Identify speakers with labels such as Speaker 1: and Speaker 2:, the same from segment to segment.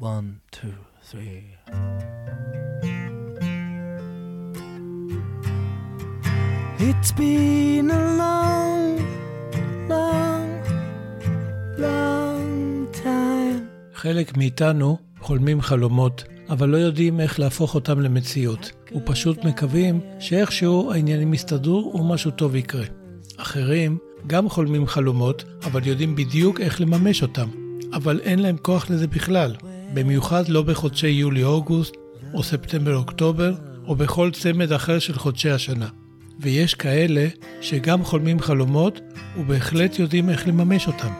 Speaker 1: One, two, three. It's been a long, long, long time.
Speaker 2: חלק מאיתנו חולמים חלומות, אבל לא יודעים איך להפוך אותם למציאות, ופשוט מקווים שאיכשהו העניינים יסתדרו ומשהו טוב יקרה. אחרים גם חולמים חלומות, אבל יודעים בדיוק איך לממש אותם, אבל אין להם כוח לזה בכלל, במיוחד לא בחודשי יולי-אוגוסט, או ספטמבר-אוקטובר, או בכל צמד אחר של חודשי השנה. ויש כאלה שגם חולמים חלומות, ובהחלט יודעים איך לממש אותם.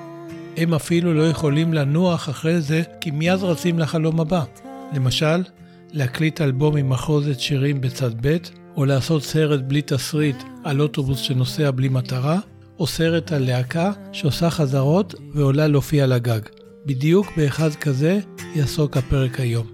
Speaker 2: הם אפילו לא יכולים לנוח אחרי זה, כי מיד רצים לחלום הבא. למשל, להקליט אלבום עם מחוזת שירים בצד ב', או לעשות סרט בלי תסריט על אוטובוס שנוסע בלי מטרה, או סרט על להקה שעושה חזרות ועולה להופיע לגג. בדיוק באחד כזה יעסוק הפרק היום.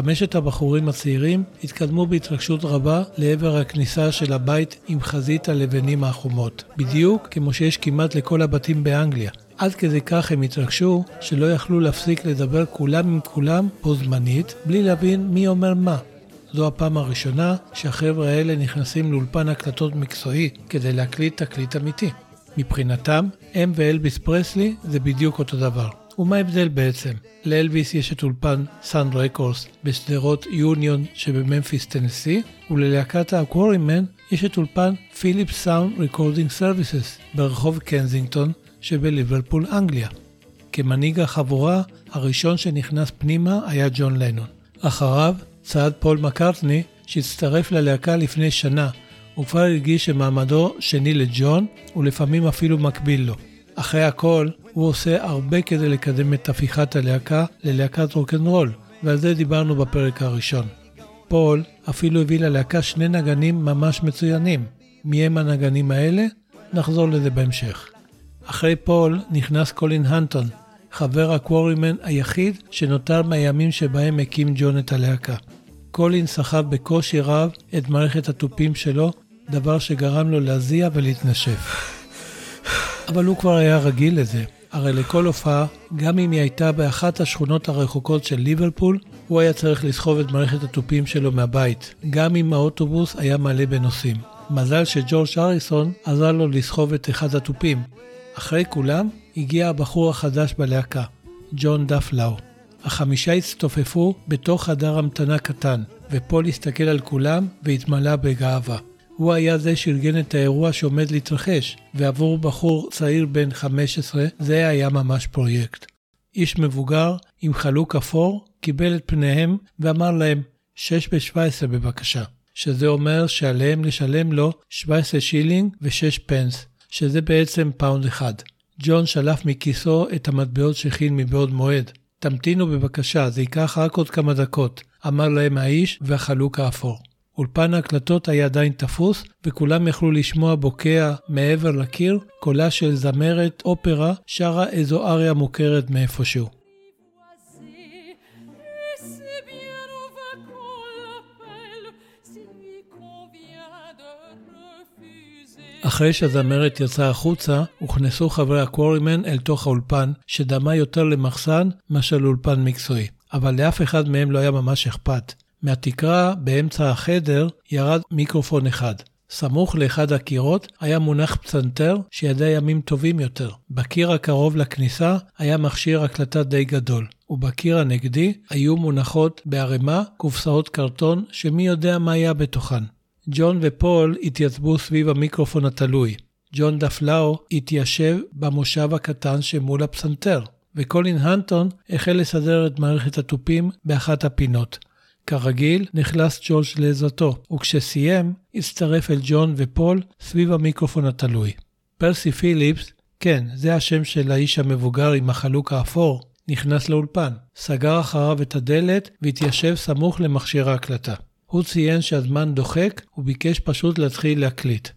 Speaker 2: חמשת הבחורים הצעירים התקדמו בהתרגשות רבה לעבר הכניסה של הבית עם חזית הלבנים החומות, בדיוק כמו שיש כמעט לכל הבתים באנגליה. עד כדי כך הם התרגשו, שלא יכלו להפסיק לדבר כולם עם כולם בו זמנית, בלי להבין מי אומר מה. זו הפעם הראשונה שהחבר'ה האלה נכנסים לאולפן הקלטות מקצועי כדי להקליט תקליט אמיתי. מבחינתם, הם ואלביס פרסלי זה בדיוק אותו דבר. ומה ההבדל בעצם? לאלביס יש את אולפן Sun Records בשדרות יוניון שבממפיס טנסי, וללהקת הקוורימן יש את אולפן Phillips Sound Recording Services ברחוב קנזינגטון שבליברפול אנגליה. כמנהיג החבורה, הראשון שנכנס פנימה היה ג'ון לנון. אחריו צעד פול מקארטני שהצטרף ללהקה לפני שנה, וכבר הרגיש שמעמדו שני לג'ון, ולפעמים אפילו מקביל לו. אחרי הכל, הוא עושה הרבה כדי לקדם את הפיכת הלהקה ללהקת רוקנרול, ועל זה דיברנו בפרק הראשון. פול אפילו הביא ללהקה שני נגנים ממש מצוינים. מי הם הנגנים האלה? נחזור לזה בהמשך. אחרי פול נכנס קולין הנטון, חבר הקוורימן היחיד שנותר מהימים שבהם הקים ג'ון את הלהקה. קולין סחב בקושי רב את מערכת התופים שלו, דבר שגרם לו להזיע ולהתנשף. אבל הוא כבר היה רגיל לזה. הרי לכל הופעה, גם אם היא הייתה באחת השכונות הרחוקות של ליברפול, הוא היה צריך לסחוב את מערכת התופים שלו מהבית, גם אם האוטובוס היה מלא בנוסעים. מזל שג'ורג' אריסון עזר לו לסחוב את אחד התופים. אחרי כולם, הגיע הבחור החדש בלהקה, ג'ון דפלאו. החמישה הצטופפו בתוך חדר המתנה קטן, ופול הסתכל על כולם והתמלא בגאווה. הוא היה זה שארגן את האירוע שעומד להתרחש, ועבור בחור צעיר בן 15 זה היה ממש פרויקט. איש מבוגר עם חלוק אפור קיבל את פניהם ואמר להם 6 ב-17 בבקשה, שזה אומר שעליהם לשלם לו 17 שילינג ו-6 pence, שזה בעצם pound אחד. ג'ון שלף מכיסו את המטבעות שהכין מבעוד מועד. תמתינו בבקשה, זה ייקח רק עוד כמה דקות, אמר להם האיש והחלוק האפור. אולפן ההקלטות היה עדיין תפוס, וכולם יכלו לשמוע בוקע מעבר לקיר קולה של זמרת אופרה שרה איזו אריה מוכרת מאיפשהו. אחרי שהזמרת יצאה החוצה, הוכנסו חברי הקוורימן אל תוך האולפן, שדמה יותר למחסן מאשר לאולפן מקצועי. אבל לאף אחד מהם לא היה ממש אכפת. מהתקרה באמצע החדר ירד מיקרופון אחד. סמוך לאחד הקירות היה מונח פצנתר שידע ימים טובים יותר. בקיר הקרוב לכניסה היה מכשיר הקלטה די גדול, ובקיר הנגדי היו מונחות בערימה קופסאות קרטון שמי יודע מה היה בתוכן. ג'ון ופול התייצבו סביב המיקרופון התלוי. ג'ון דפלאו התיישב במושב הקטן שמול הפסנתר, וקולין הנטון החל לסדר את מערכת התופים באחת הפינות. כרגיל, נכנס ג'ורג' לעזרתו, וכשסיים, הצטרף אל ג'ון ופול סביב המיקרופון התלוי. פרסי פיליפס, כן, זה השם של האיש המבוגר עם החלוק האפור, נכנס לאולפן, סגר אחריו את הדלת והתיישב סמוך למכשיר ההקלטה. הוא ציין שהזמן דוחק וביקש פשוט להתחיל להקליט.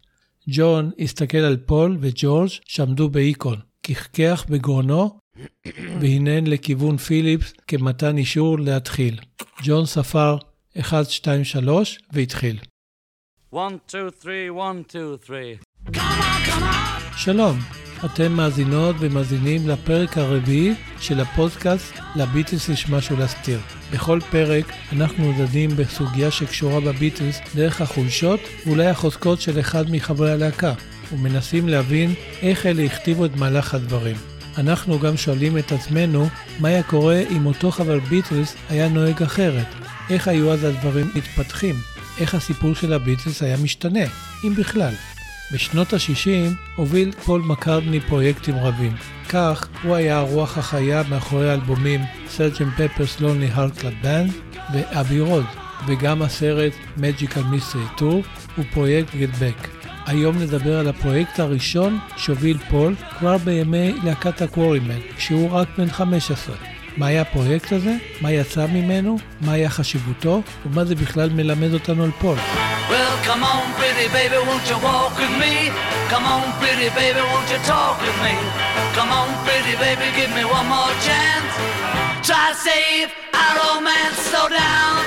Speaker 2: ג'ון הסתכל על פול וג'ורג' שעמדו באיקון. כחכח בגרונו והנהן לכיוון פיליפס כמתן אישור להתחיל. ג'ון ספר 1, 2, 3 והתחיל.
Speaker 3: One, two, three, one, two, three.
Speaker 2: שלום, אתם מאזינות ומאזינים לפרק הרביעי של הפודקאסט לביטלס יש משהו להסתיר. בכל פרק אנחנו דנים בסוגיה שקשורה בביטלס דרך החולשות ואולי החוזקות של אחד מחברי הלהקה, ומנסים להבין איך אלה הכתיבו את מהלך הדברים. אנחנו גם שואלים את עצמנו מה היה קורה אם אותו חבר ביטלס היה נוהג אחרת, איך היו אז הדברים מתפתחים, איך הסיפור של הביטלס היה משתנה, אם בכלל. בשנות ה-60 הוביל פול מקארטני פרויקטים רבים. כך, הוא היה הרוח החיה מאחורי האלבומים Sergeant Pepper's Hearts Club Band ו Abbey Road, וגם הסרט Magical Mystery Tour ופרויקט Get Back. היום נדבר על הפרויקט הראשון שהוביל פול כבר בימי להקת הקוורימן, כשהוא רק בן 15. מה היה הפרויקט הזה? מה יצא ממנו? מה היה חשיבותו? ומה זה בכלל מלמד אותנו על פול?
Speaker 3: Try to save our romance, slow down.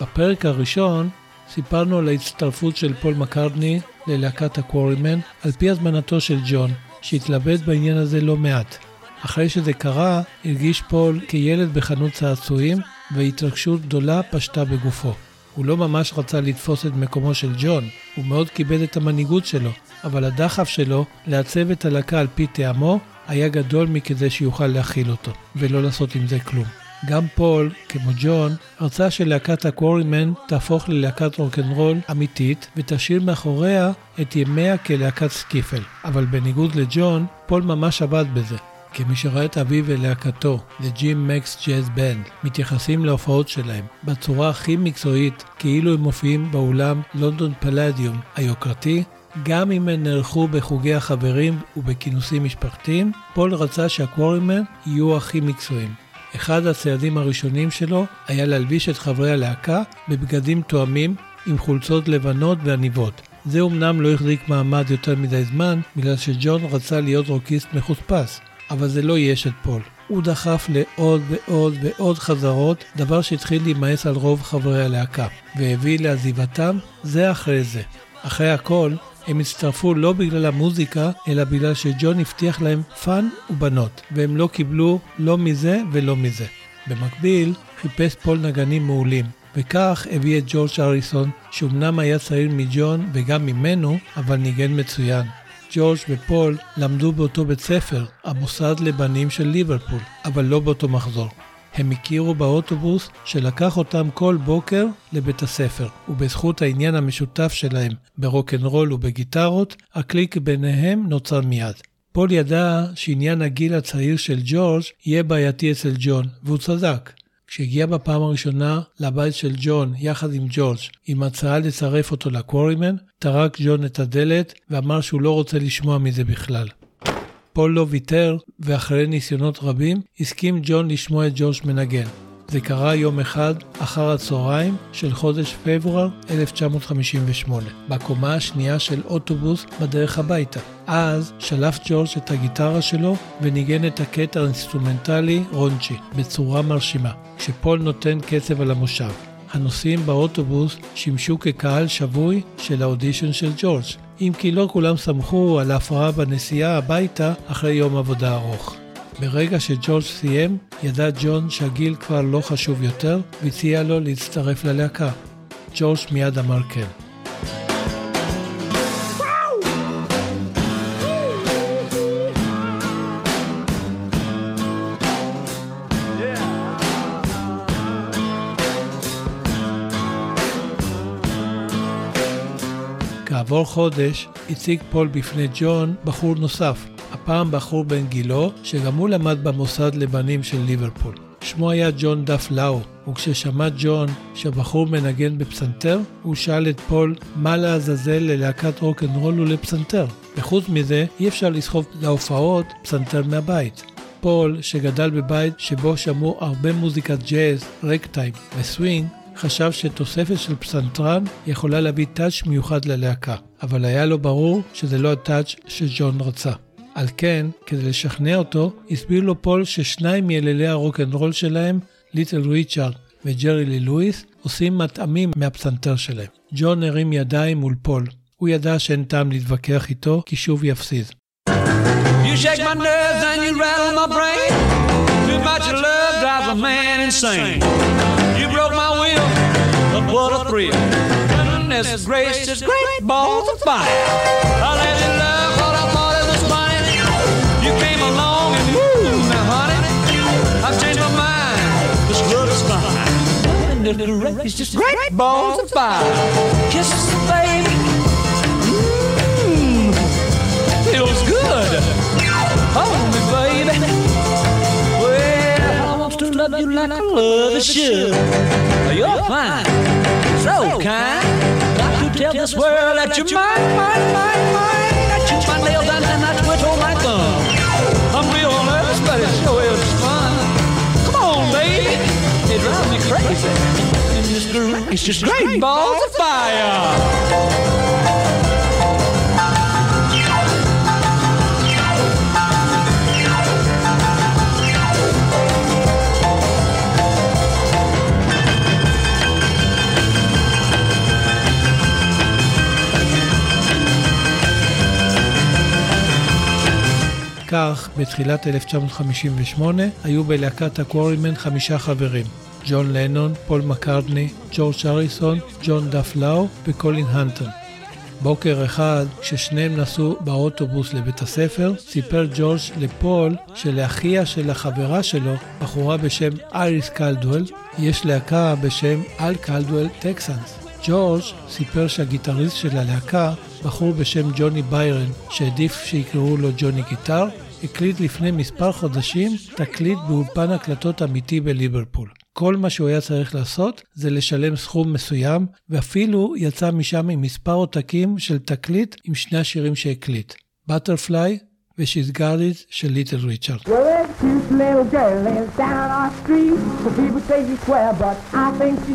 Speaker 2: בפרק הראשון סיפרנו על ההצטרפות של פול מקארטני ללהקת הקוורימן על פי הזמנתו של ג'ון, שהתלבט בעניין הזה לא מעט. אחרי שזה קרה, הרגיש פול כילד בחנות צעצועים, והתרגשות גדולה פשטה בגופו. הוא לא ממש רצה לתפוס את מקומו של ג'ון, הוא מאוד כיבד את המנהיגות שלו, אבל הדחף שלו לעצב את הלהקה על פי טעמו היה גדול מכדי שיוכל להכיל אותו, ולא לעשות עם זה כלום. גם פול, כמו ג'ון, רצה שלהקת הקוורימן תהפוך ללהקת רוקנרול אמיתית ותשאיר מאחוריה את ימיה כלהקת סקיפל. אבל בניגוד לג'ון, פול ממש עבד בזה. כמי שראה את אביו ולהקתו, Jim Mac's Jazz Band, מתייחסים להופעות שלהם בצורה הכי מקצועית, כאילו הם מופיעים באולם לונדון פלדיום היוקרתי, גם אם הם נערכו בחוגי החברים ובכינוסים משפחתיים, פול רצה שהקוורימן יהיו הכי מקצועיים. אחד הצעדים הראשונים שלו היה להלביש את חברי הלהקה בבגדים תואמים עם חולצות לבנות ועניבות. זה אמנם לא החזיק מעמד יותר מדי זמן, בגלל שג'ון רצה להיות רוקיסט מחוספס, אבל זה לא ייאש את פול. הוא דחף לעוד ועוד ועוד חזרות, דבר שהתחיל להימאס על רוב חברי הלהקה, והביא לעזיבתם זה אחרי זה. אחרי הכל, הם הצטרפו לא בגלל המוזיקה, אלא בגלל שג'ון הבטיח להם fun ובנות, והם לא קיבלו לא מזה ולא מזה. במקביל, חיפש פול נגנים מעולים, וכך הביא את ג'ורג' הריסון, שאומנם היה צעיר מג'ון וגם ממנו, אבל ניגן מצוין. ג'ורג' ופול למדו באותו בית ספר, המוסד לבנים של ליברפול, אבל לא באותו מחזור. הם הכירו באוטובוס שלקח אותם כל בוקר לבית הספר, ובזכות העניין המשותף שלהם ברוקנרול ובגיטרות, הקליק ביניהם נוצר מיד. פול ידע שעניין הגיל הצעיר של ג'ורג' יהיה בעייתי אצל ג'ון, והוא צדק. כשהגיע בפעם הראשונה לבית של ג'ון יחד עם ג'ורג' עם הצעה לצרף אותו לקוורימן, טרק ג'ון את הדלת ואמר שהוא לא רוצה לשמוע מזה בכלל. פול לא ויתר, ואחרי ניסיונות רבים, הסכים ג'ון לשמוע את ג'ורג' מנגן. זה קרה יום אחד אחר הצהריים של חודש פברואר 1958, בקומה השנייה של אוטובוס בדרך הביתה. אז שלף ג'ורג' את הגיטרה שלו וניגן את הקטע האינסטרומנטלי Raunchy בצורה מרשימה, כשפול נותן קצב על המושב. הנוסעים באוטובוס שימשו כקהל שבוי של האודישן של ג'ורג', אם כי לא כולם שמחו על ההפרעה בנסיעה הביתה אחרי יום עבודה ארוך. ברגע שג'ורג' סיים, ידע ג'ון שהגיל כבר לא חשוב יותר, והציע לו להצטרף ללהקה. ג'ורג' מיד אמר כן. כעבור חודש הציג פול בפני ג'ון בחור נוסף, הפעם בחור בן גילו, שגם הוא למד במוסד לבנים של ליברפול. שמו היה ג'ון דאף לואו, וכששמע ג'ון שהבחור מנגן בפסנתר, הוא שאל את פול מה לעזאזל ללהקת רוקנרול ולפסנתר. וחוץ מזה, אי אפשר לסחוב להופעות פסנתר מהבית. פול, שגדל בבית שבו שמעו הרבה מוזיקת ג'אז, רגטיים וסווינג, חשב שתוספת של פסנתרן יכולה להביא טאץ' מיוחד ללהקה, אבל היה לו ברור שזה לא הטאץ' שג'ון רצה. על כן, כדי לשכנע אותו, הסביר לו פול ששניים מאלילי הרוקנרול שלהם, ליטל ריצ'ארד וג'רי לי לואיס, עושים מטעמים מהפסנתר שלהם. ג'ון הרים ידיים מול פול. הוא ידע שאין טעם להתווכח איתו, כי שוב יפסיד.
Speaker 4: You shake my nerves and you rattle my brain. Too much love drives a man insane. You broke thrill. Goodness gracious, great balls of fire. I let you love what I thought it was funny. You came along and woo, now honey, I've changed my mind. This love is fine. Goodness gracious, great balls of fire. Kisses, baby. You like I love should. You're fine, so kind. Got to tell this world that you're mine, mine, mine, mine. I chew my nails and then I twiddle my thumb. I'm real nervous, but it sure is fun. Come on, baby. It drives me crazy. It's just, it's just great balls of fire.
Speaker 2: כך, בתחילת 1958, היו בלהקת הקוורימן חמישה חברים ג'ון לנון, פול מקארטני, ג'ורג' הריסון, ג'ון דאף לואו וקולין הנטון. בוקר אחד, כששניהם נסעו באוטובוס לבית הספר, סיפר ג'ורג' לפול שלאחיה של החברה שלו, בחורה בשם אייריס קלדואל, יש להקה בשם Al Caldwell's Texans. ג'ורג' סיפר שהגיטריסט של הלהקה, בחור בשם ג'וני ביירן, שהעדיף שיקראו לו ג'וני גיטר, הקליט לפני מספר חודשים תקליט באולפן הקלטות אמיתי בליברפול. כל מה שהוא היה צריך לעשות זה לשלם סכום מסוים, ואפילו יצא משם עם מספר עותקים של תקליט עם שני השירים שהקליט. Butterfly ו-She's Got It של ליטל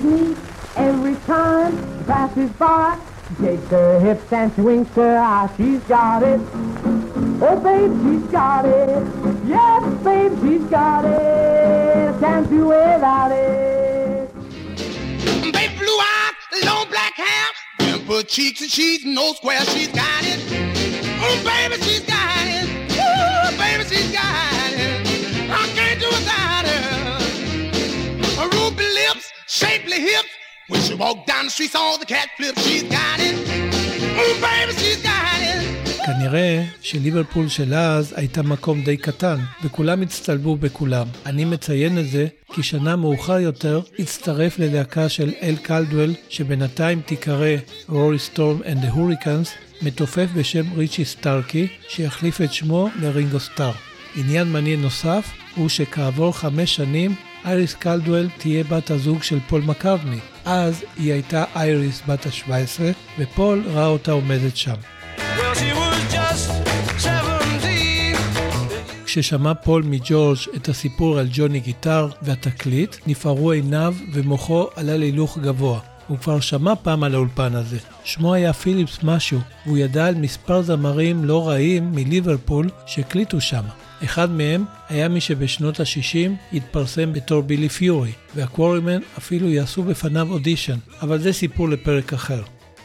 Speaker 5: neat. Every time passes by, she shakes her hips and she winks her eye. She's got it. Oh, babe, she's got it. Yes, babe, she's got it. Can't do without it.
Speaker 6: Baby blue eyes, long black hair, dimple cheeks and she's no square. She's got it. She walk down the street, all the cat flips. She's got it.
Speaker 2: כנראה שליברפול של אז הייתה מקום די קטן, וכולם הצטלבו בכולם. אני מציין את זה כי שנה מאוחר יותר הצטרף ללהקה של אל קלדואל, שבינתיים תיקרא רורי סטורם the Hurricanes, מתופף בשם ריצ'י סטארקי, שיחליף את שמו לרינגו סטאר. עניין מעניין נוסף הוא שכעבור חמש שנים אייריס קלדואל תהיה בת הזוג של פול מקארטני. אז היא הייתה אייריס בת ה-17, ופול ראה אותה עומדת שם.
Speaker 4: Well, she was just 17.
Speaker 2: כששמע פול מג'ורג' את הסיפור על ג'וני גיטר והתקליט, נפערו עיניו ומוחו עלה להילוך גבוה. הוא כבר שמע פעם על האולפן הזה. שמו היה פיליפס משהו, והוא ידע על מספר זמרים לא רעים מליברפול שהקליטו שם. אחד מהם היה מי שבשנות ה-60 התפרסם בתור בילי פיורי, והקוורימן אפילו יעשו בפניו אודישן, אבל זה סיפור לפרק אחר.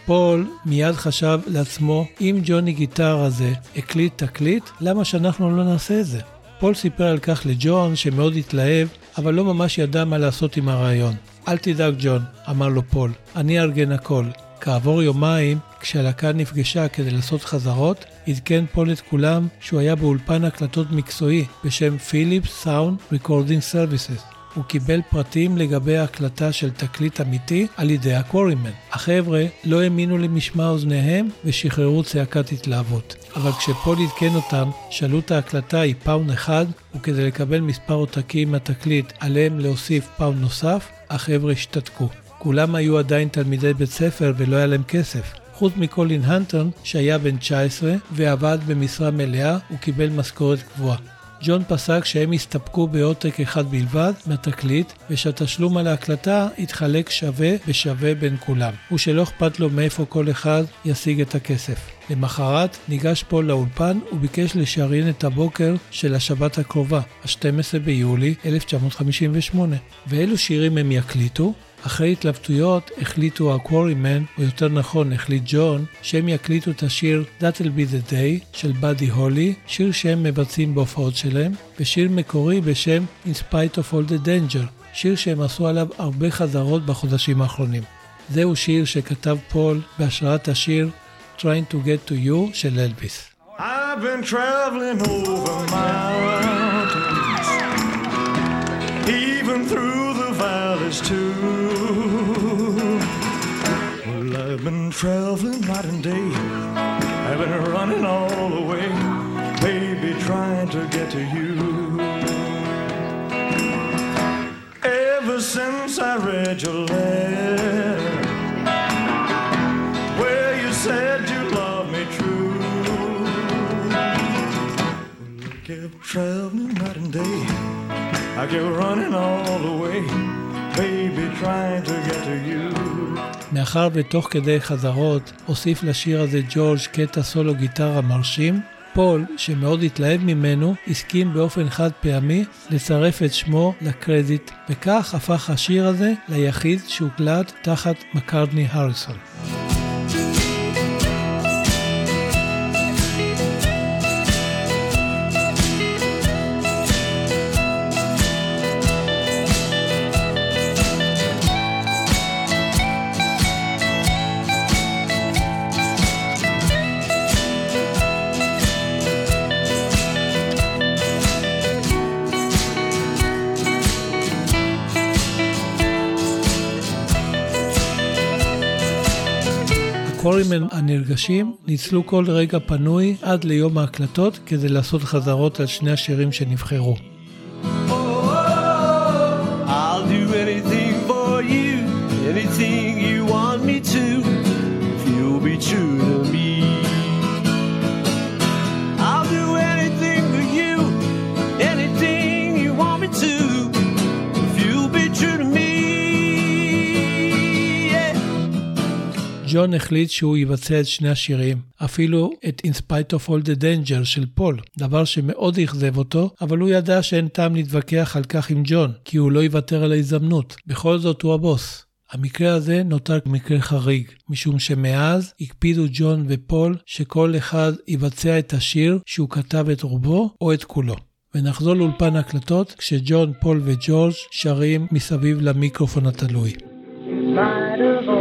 Speaker 2: פול מיד חשב לעצמו, אם ג'וני גיטר הזה הקליט תקליט, למה שאנחנו לא נעשה את זה? פול סיפר על כך לג'ון שמאוד התלהב, אבל לא ממש ידע מה לעשות עם הרעיון. אל תדאג ג'ון, אמר לו פול, אני אארגן הכל. כעבור יומיים, כשהלהקה נפגשה כדי לעשות חזרות, עדכן פול את כולם שהוא היה באולפן הקלטות מקצועי בשם Phillips Sound Recording Services. הוא קיבל פרטים לגבי ההקלטה של תקליט אמיתי על ידי הקוורימן. החבר'ה לא האמינו למשמע אוזניהם ושחררו צעקת התלהבות. אבל כשפול עדכן אותם, שעלות ההקלטה היא פאונד אחד, וכדי לקבל מספר עותקים מהתקליט עליהם להוסיף פאונד נוסף, החבר'ה השתתקו. כולם היו עדיין תלמידי בית ספר ולא היה להם כסף. חוץ מקולין הנטון, שהיה בן 19 ועבד במשרה מלאה, הוא קיבל משכורת קבועה. ג'ון פסק שהם יסתפקו בעותק אחד בלבד מהתקליט, ושהתשלום על ההקלטה יתחלק שווה בשווה בין כולם, ושלא אכפת לו מאיפה כל אחד ישיג את הכסף. למחרת ניגש פול לאולפן וביקש לשריין את הבוקר של השבת הקרובה, ה-12 ביולי 1958. ואילו שירים הם יקליטו? אחרי התלבטויות החליטו הקוורימן, או יותר נכון החליט ג'ון, שהם יקליטו את השיר That'll be the day של באדי הולי, שיר שהם מבצעים בהופעות שלהם, ושיר מקורי בשם In spite of all the danger, שיר שהם עשו עליו הרבה חזרות בחודשים האחרונים. זהו שיר שכתב פול בהשראת השיר Trying to get to you של אלביס.
Speaker 1: I've been traveling over mountains, even through the valleys too. Traveling night and day. I've been running all the way, baby, trying to get to you. Ever since I read your letter, where you said you love me true. Well, I kept traveling night and day. I kept running all the way, baby, trying to get to you.
Speaker 2: מאחר ותוך כדי חזרות הוסיף לשיר הזה ג'ורג' קטע סולו גיטרה מרשים, פול, שמאוד התלהב ממנו, הסכים באופן חד פעמי לצרף את שמו לקרדיט, וכך הפך השיר הזה ליחיד שהוקלט תחת מקארדני הריסון. הקורימן הנרגשים ניצלו כל רגע פנוי עד ליום ההקלטות כדי לעשות חזרות על שני השירים שנבחרו. ג'ון החליט שהוא יבצע את שני השירים, אפילו את In Spite of All the Danger של פול, דבר שמאוד אכזב אותו, אבל הוא ידע שאין טעם להתווכח על כך עם ג'ון, כי הוא לא יוותר על ההזדמנות. בכל זאת הוא הבוס. המקרה הזה נותר מקרה חריג, משום שמאז הקפידו ג'ון ופול שכל אחד יבצע את השיר שהוא כתב את רובו או את כולו. ונחזור לאולפן ההקלטות כשג'ון, פול וג'ורג' שרים מסביב למיקרופון התלוי.
Speaker 5: all the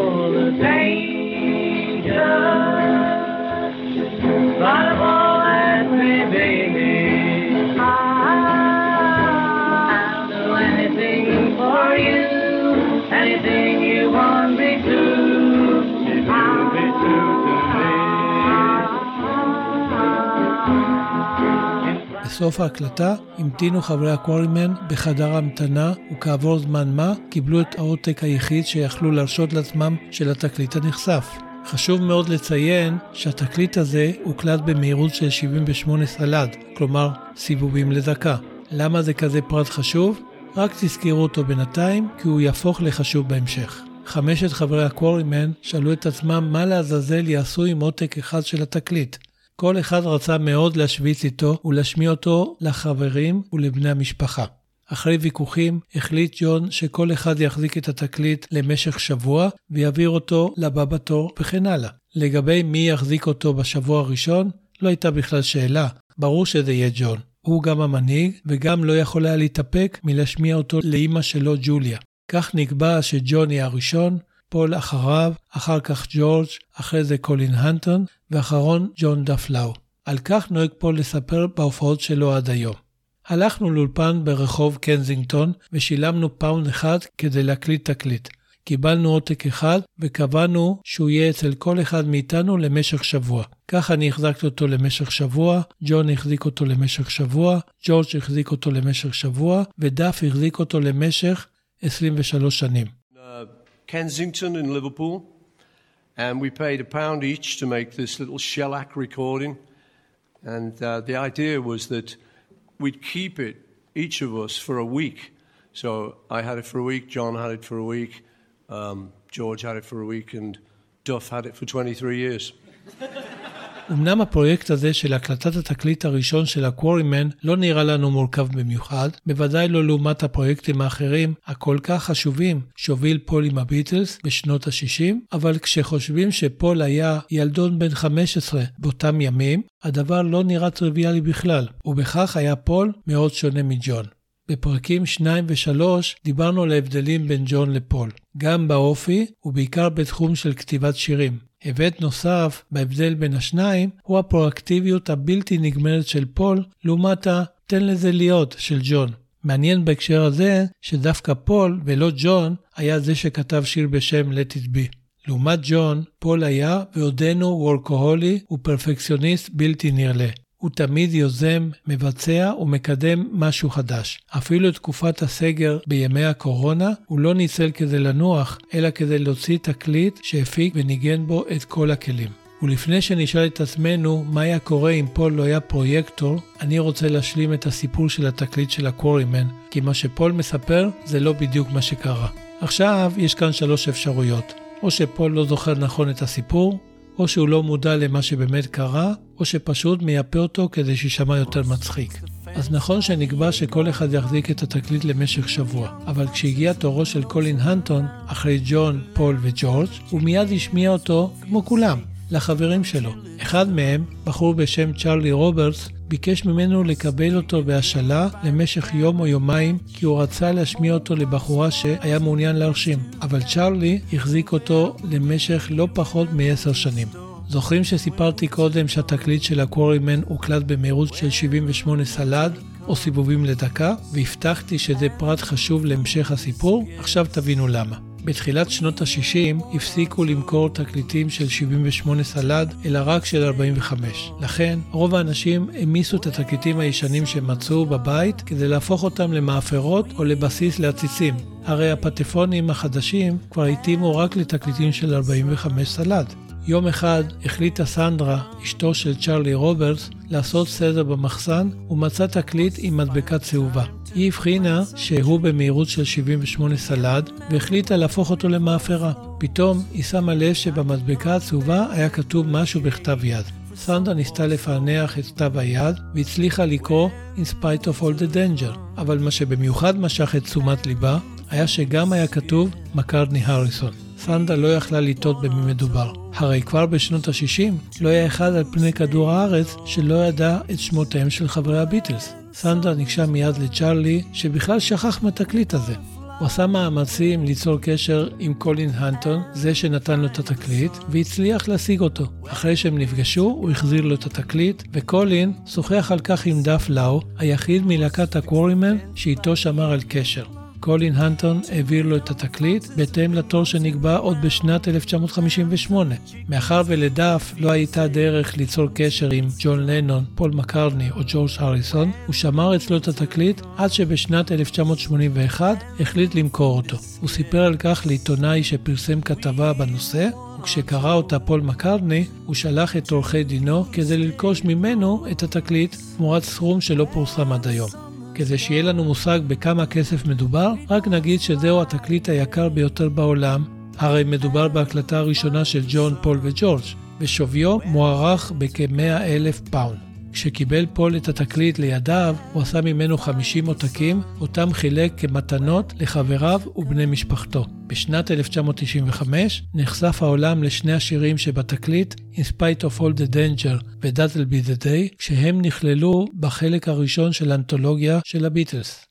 Speaker 2: בסוף ההקלטה המתינו חברי הקוורימן בחדר המתנה וכעבור זמן מה קיבלו את העותק היחיד שיכלו להרשות לעצמם של התקליט הנחשף. חשוב מאוד לציין שהתקליט הזה הוקלט במהירות של 78 סלד, כלומר סיבובים לדקה. למה זה כזה פרט חשוב? רק תזכרו אותו בינתיים, כי הוא יהפוך לחשוב בהמשך. חמשת חברי הקוורימן שאלו את עצמם מה לעזאזל יעשו עם עותק אחד של התקליט. כל אחד רצה מאוד להשוויץ איתו ולהשמיע אותו לחברים ולבני המשפחה. אחרי ויכוחים החליט ג'ון שכל אחד יחזיק את התקליט למשך שבוע ויעביר אותו לבא בתור וכן הלאה. לגבי מי יחזיק אותו בשבוע הראשון, לא הייתה בכלל שאלה, ברור שזה יהיה ג'ון. הוא גם המנהיג וגם לא יכול היה להתאפק מלהשמיע אותו לאימא שלו ג'וליה. כך נקבע שג'ון יהיה הראשון, פול אחריו, אחר כך ג'ורג', אחרי זה קולין הנטון, ואחרון ג'ון דאף לואו. על כך נוהג פול לספר בהופעות שלו עד היום. הלכנו לאולפן ברחוב קנזינגטון ושילמנו פאונד אחד כדי להקליט תקליט. קיבלנו עותק אחד וקבענו שהוא יהיה אצל כל אחד מאיתנו למשך שבוע. כך אני החזקתי אותו למשך שבוע, ג'ון החזיק אותו למשך שבוע, ג'ורג' החזיק אותו למשך שבוע, ודף החזיק אותו למשך 23 שנים.
Speaker 7: Kensington in Liverpool, and we paid a pound each to make this little shellac recording. And uh, the idea was that we'd keep it, each of us, for a week. So I had it for a week, John had it for a week, um, George had it for a week, and Duff had it for 23 years.
Speaker 2: אמנם הפרויקט הזה של הקלטת התקליט הראשון של הקוורימן לא נראה לנו מורכב במיוחד, בוודאי לא לעומת הפרויקטים האחרים הכל כך חשובים שהוביל פול עם הביטלס בשנות ה-60, אבל כשחושבים שפול היה ילדון בן 15 באותם ימים, הדבר לא נראה טריוויאלי בכלל, ובכך היה פול מאוד שונה מג'ון. בפרקים 2 ו-3 דיברנו על ההבדלים בין ג'ון לפול, גם באופי ובעיקר בתחום של כתיבת שירים. היבט נוסף בהבדל בין השניים הוא הפרואקטיביות הבלתי נגמרת של פול לעומת ה"תן לזה להיות" של ג'ון. מעניין בהקשר הזה שדווקא פול ולא ג'ון היה זה שכתב שיר בשם Let It Be. לעומת ג'ון, פול היה ועודנו וורקוהוליק ופרפקציוניסט בלתי נלאה. הוא תמיד יוזם, מבצע ומקדם משהו חדש. אפילו תקופת הסגר בימי הקורונה הוא לא ניצל כדי לנוח, אלא כדי להוציא תקליט שהפיק וניגן בו את כל הכלים. ולפני שנשאל את עצמנו מה היה קורה אם פול לא היה פרויקטור, אני רוצה להשלים את הסיפור של התקליט של הקוורימן, כי מה שפול מספר זה לא בדיוק מה שקרה. עכשיו יש כאן שלוש אפשרויות. או שפול לא זוכר נכון את הסיפור, או שהוא לא מודע למה שבאמת קרה, או שפשוט מייפה אותו כדי שיישמע יותר מצחיק. אז נכון שנקבע שכל אחד יחזיק את התקליט למשך שבוע, אבל כשהגיע תורו של קולין הנטון, אחרי ג'ון, פול וג'ורג', הוא מיד השמיע אותו, כמו כולם, לחברים שלו. אחד מהם, בחור בשם צ'רלי רוברטס, ביקש ממנו לקבל אותו בהשאלה למשך יום או יומיים, כי הוא רצה להשמיע אותו לבחורה שהיה מעוניין להרשים. אבל צ'רלי החזיק אותו למשך לא פחות מעשר שנים. זוכרים שסיפרתי קודם שהתקליט של הקוורימן הוקלט במהירות של 78 סלד, או סיבובים לדקה, והבטחתי שזה פרט חשוב להמשך הסיפור? עכשיו תבינו למה. בתחילת שנות ה-60 הפסיקו למכור תקליטים של 78 סלד, אלא רק של 45. לכן, רוב האנשים העמיסו את התקליטים הישנים שמצאו בבית כדי להפוך אותם למאפרות או לבסיס לעציצים. הרי הפטפונים החדשים כבר התאימו רק לתקליטים של 45 סלד. יום אחד החליטה סנדרה, אשתו של צ'רלי רוברטס, לעשות סדר במחסן ומצאה תקליט עם מדבקה צהובה. היא הבחינה שהוא במהירות של 78 סלד והחליטה להפוך אותו למאפרה. פתאום היא שמה לב שבמדבקה הצהובה היה כתוב משהו בכתב יד. סנדרה ניסתה לפענח את כתב היד והצליחה לקרוא In spite of all the danger, אבל מה שבמיוחד משך את תשומת ליבה היה שגם היה כתוב מקרטני, הריסון. סנדה לא יכלה לטעות במי מדובר. הרי כבר בשנות ה-60 לא היה אחד על פני כדור הארץ שלא ידע את שמותיהם של חברי הביטלס. סנדה ניגשה מיד לצ'רלי, שבכלל שכח מהתקליט הזה. הוא עשה מאמצים ליצור קשר עם קולין הנטון, זה שנתן לו את התקליט, והצליח להשיג אותו. אחרי שהם נפגשו, הוא החזיר לו את התקליט, וקולין שוחח על כך עם דאף לאו, היחיד מלהקת הקוורימן שאיתו שמר על קשר. קולין הנטון העביר לו את התקליט בהתאם לתור שנקבע עוד בשנת 1958. מאחר ולדאף לא הייתה דרך ליצור קשר עם ג'ון לנון, פול מקרטני או ג'ורג' הריסון, הוא שמר אצלו את התקליט עד שבשנת 1981 החליט למכור אותו. הוא סיפר על כך לעיתונאי שפרסם כתבה בנושא, וכשקרא אותה פול מקרטני, הוא שלח את עורכי דינו כדי לרכוש ממנו את התקליט תמורת סכום שלא פורסם עד היום. כדי שיהיה לנו מושג בכמה כסף מדובר, רק נגיד שזהו התקליט היקר ביותר בעולם, הרי מדובר בהקלטה הראשונה של ג'ון, פול וג'ורג', ושוויו מוערך בכ-100 אלף פאונד. כשקיבל פול את התקליט לידיו, הוא עשה ממנו 50 עותקים, אותם חילק כמתנות לחבריו ובני משפחתו. בשנת 1995 נחשף העולם לשני השירים שבתקליט, In Spite of All the Danger ו-That'll Be the Day, כשהם נכללו בחלק הראשון של האנתולוגיה של הביטלס.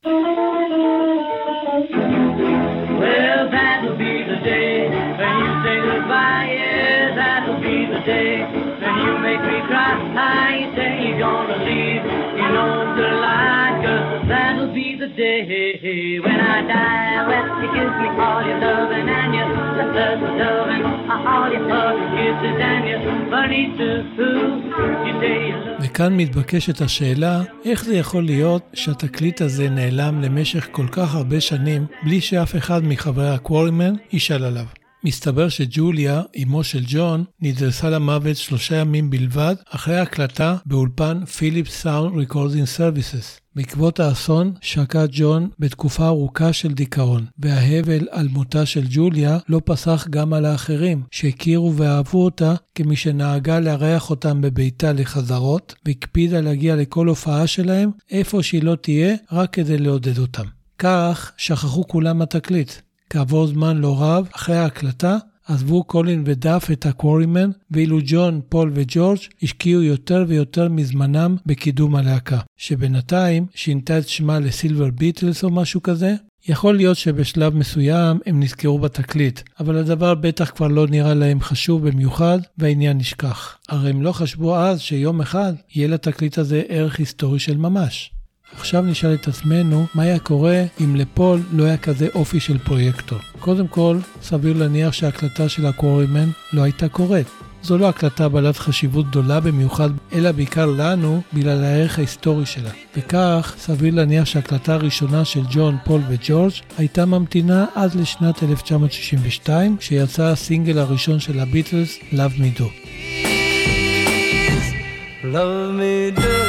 Speaker 8: Day. When I die, well, you kiss me all your loving and you love loving, all your hugs, kisses and your money too.
Speaker 2: וכאן מתבקשת השאלה, איך זה יכול להיות שהתקליט הזה נעלם למשך כל כך הרבה שנים בלי שאף אחד מחברי הקוורימן ישאל עליו? מסתבר שג'וליה, אמו של ג'ון, נדרסה למוות שלושה ימים בלבד אחרי ההקלטה באולפן Phillips Sound Recording Services. בעקבות האסון שקע ג'ון בתקופה ארוכה של דיכאון, והאבל על מותה של ג'וליה לא פסח גם על האחרים, שהכירו ואהבו אותה כמי שנהגה לארח אותם בביתה לחזרות, והקפידה להגיע לכל הופעה שלהם, איפה שהיא לא תהיה, רק כדי לעודד אותם. כך שכחו כולם התקליט. כעבור זמן לא רב, אחרי ההקלטה, עזבו קולין ודאף את הקוורימן, ואילו ג'ון, פול וג'ורג' השקיעו יותר ויותר מזמנם בקידום הלהקה, שבינתיים שינתה את שמה ל Silver Beatles או משהו כזה. יכול להיות שבשלב מסוים הם נזכרו בתקליט, אבל הדבר בטח כבר לא נראה להם חשוב במיוחד, והעניין נשכח. הרי הם לא חשבו אז שיום אחד יהיה לתקליט הזה ערך היסטורי של ממש. עכשיו נשאל את עצמנו מה היה קורה אם לפול לא היה כזה אופי של פרויקטור. קודם כל, סביר להניח שההקלטה של הקוורימן לא הייתה קורית. זו לא הקלטה בעלת חשיבות גדולה במיוחד, אלא בעיקר לנו, בגלל הערך ההיסטורי שלה. וכך, סביר להניח שההקלטה הראשונה של ג'ון, פול וג'ורג' הייתה ממתינה עד לשנת 1962, כשיצא הסינגל הראשון של הביטלס, Love Me Do.
Speaker 9: Love me do.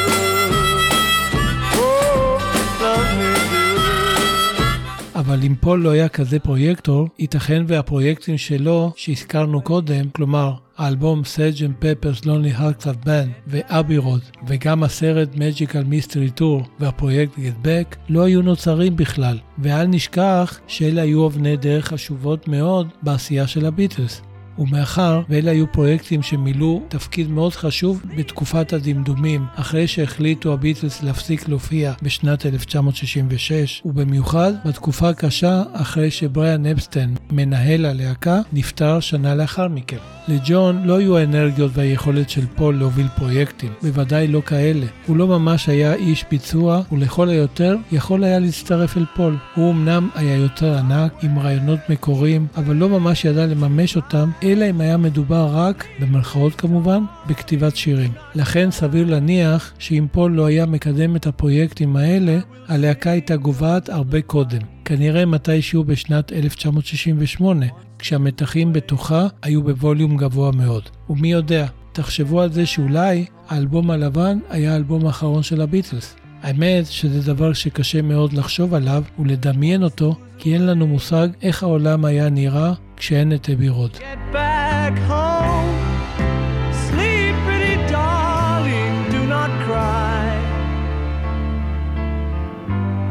Speaker 2: אבל אם פול לא היה כזה פרויקטור, ייתכן והפרויקטים שלו שהזכרנו קודם, כלומר האלבום Sgt. Pepper's Lonely Hearts Club Band ו Abbey Road וגם הסרט Magical Mystery Tour והפרויקט Get Back לא היו נוצרים בכלל, ואל נשכח שאלה היו אבני דרך חשובות מאוד בעשייה של הביטלס. ומאחר ואלה היו פרויקטים שמילאו תפקיד מאוד חשוב בתקופת הדמדומים, אחרי שהחליטו הביטלס להפסיק להופיע בשנת 1966, ובמיוחד בתקופה הקשה אחרי שבריאן אפסטיין, מנהל הלהקה, נפטר שנה לאחר מכן. לג'ון לא היו האנרגיות והיכולת של פול להוביל פרויקטים, בוודאי לא כאלה. הוא לא ממש היה איש ביצוע, ולכל היותר יכול היה להצטרף אל פול. הוא אמנם היה יותר ענק, עם רעיונות מקוריים, אבל לא ממש ידע לממש אותם, אלא אם היה מדובר רק, במרכאות כמובן, בכתיבת שירים. לכן סביר להניח שאם פול לא היה מקדם את הפרויקטים האלה, הלהקה הייתה גוועת הרבה קודם. כנראה מתישהו בשנת 1968, כשהמתחים בתוכה היו בווליום גבוה מאוד. ומי יודע, תחשבו על זה שאולי האלבום הלבן היה האלבום האחרון של הביטלס. האמת שזה דבר שקשה מאוד לחשוב עליו ולדמיין אותו, כי אין לנו מושג איך העולם היה נראה כשאין את.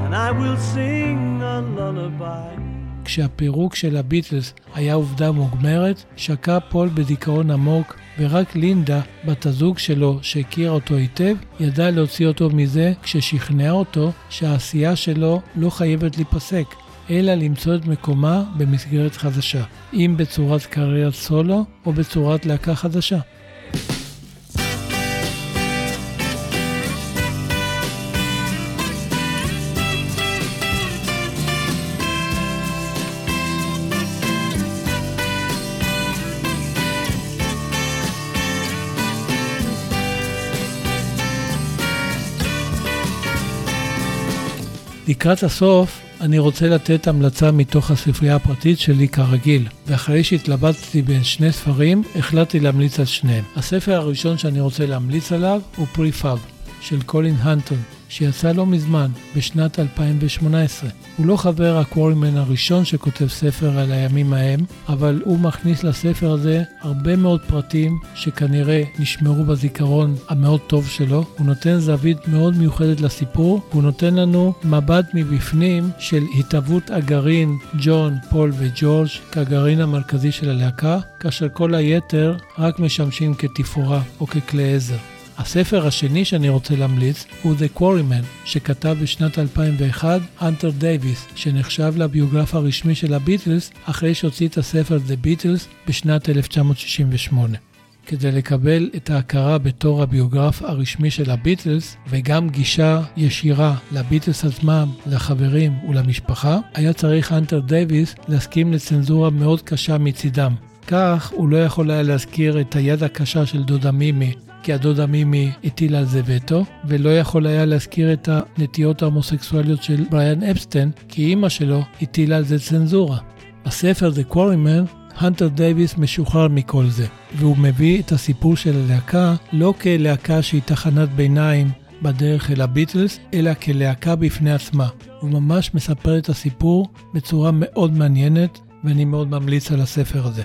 Speaker 9: And I will sing a lullaby.
Speaker 2: כשהפירוק של הביטלס היה עובדה מוגמרת, שקע פול בדיכאון עמוק, ורק לינדה, בת הזוג שלו, שהכירה אותו היטב, ידעה להוציא אותו מזה כששכנעה אותו שהעשייה שלו לא חייבת להיפסק, אלא למצוא את מקומה במסגרת חדשה, אם בצורת קריירת סולו או בצורת להקה חדשה. לקראת הסוף, אני רוצה לתת המלצה מתוך הספרייה הפרטית שלי כרגיל, ואחרי שהתלבטתי בין שני ספרים, החלטתי להמליץ על שניהם. הספר הראשון שאני רוצה להמליץ עליו הוא Pre:Fab, של קולין הנטון, שיצא לא מזמן, בשנת 2018. הוא לא חבר הקוורימן הראשון שכותב ספר על הימים ההם, אבל הוא מכניס לספר הזה הרבה מאוד פרטים שכנראה נשמרו בזיכרון המאוד טוב שלו. הוא נותן זווית מאוד מיוחדת לסיפור, והוא נותן לנו מבט מבפנים של התהוות הגרעין ג'ון, פול וג'ורג' כגרעין המרכזי של הלהקה, כאשר כל היתר רק משמשים כתפאורה או ככלי עזר. הספר השני שאני רוצה להמליץ הוא The Quarrymen, שכתב בשנת 2001 האנטר דייוויס, שנחשב לביוגרף הרשמי של הביטלס, אחרי שהוציא את הספר The Beatles בשנת 1968. כדי לקבל את ההכרה בתור הביוגרף הרשמי של הביטלס וגם גישה ישירה לביטלס עצמם, לחברים ולמשפחה, היה צריך האנטר דייוויס להסכים לצנזורה מאוד קשה מצידם. כך הוא לא יכול היה להזכיר את היד הקשה של דודה מימי כי הדודה מימי הטילה על זה וטו, ולא יכול היה להזכיר את הנטיות ההומוסקסואליות של בריאן אפסטיין, כי אימא שלו הטילה על זה צנזורה. בספר The Quarryman, הנטר דייוויס משוחרר מכל זה, והוא מביא את הסיפור של הלהקה לא כלהקה שהיא תחנת ביניים בדרך אל הביטלס, אלא כלהקה בפני עצמה. הוא ממש מספר את הסיפור בצורה מאוד מעניינת, ואני מאוד ממליץ על הספר הזה.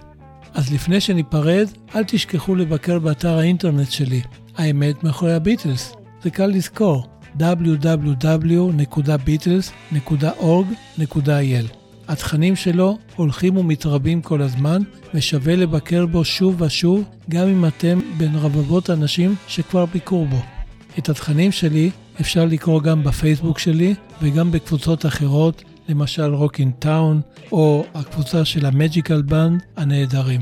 Speaker 2: אז לפני שניפרד, אל תשכחו לבקר באתר האינטרנט שלי, האמת מאחורי הביטלס. זה קל לזכור, www.beatles.org.il. התכנים שלו הולכים ומתרבים כל הזמן, ושווה לבקר בו שוב ושוב, גם אם אתם בין רבבות אנשים שכבר ביקרו בו. את התכנים שלי אפשר לקרוא גם בפייסבוק שלי וגם בקבוצות אחרות, למשל רוקין טאון, או הקבוצה של המג'יקל בנד הנהדרים.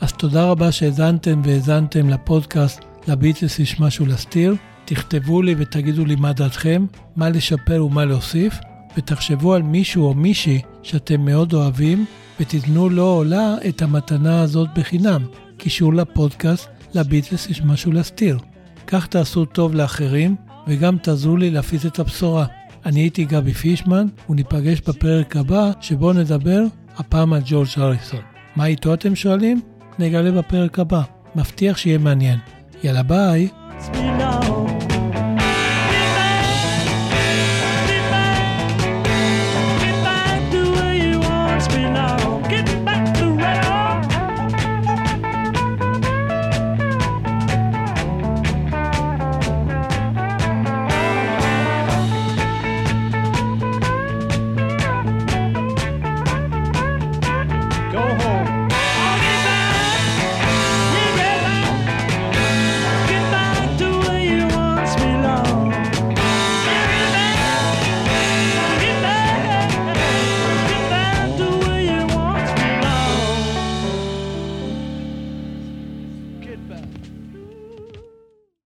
Speaker 2: אז תודה רבה שהאזנתם והאזנתן לפודקאסט לביטלס יש משהו להסתיר. תכתבו לי ותגידו לי מה דעתכם, מה לשפר ומה להוסיף, ותחשבו על מישהו או מישהי שאתם מאוד אוהבים, ותיתנו לו או לה את המתנה הזאת בחינם, קישור לפודקאסט לביטלס יש משהו להסתיר. כך תעשו טוב לאחרים, וגם תעזרו לי להפיץ את הבשורה. אני הייתי גבי פישמן, וניפגש בפרק הבא, שבו נדבר הפעם על ג'ורג' הריסון. מה איתו אתם שואלים? נגלה בפרק הבא. מבטיח שיהיה מעניין. יאללה ביי.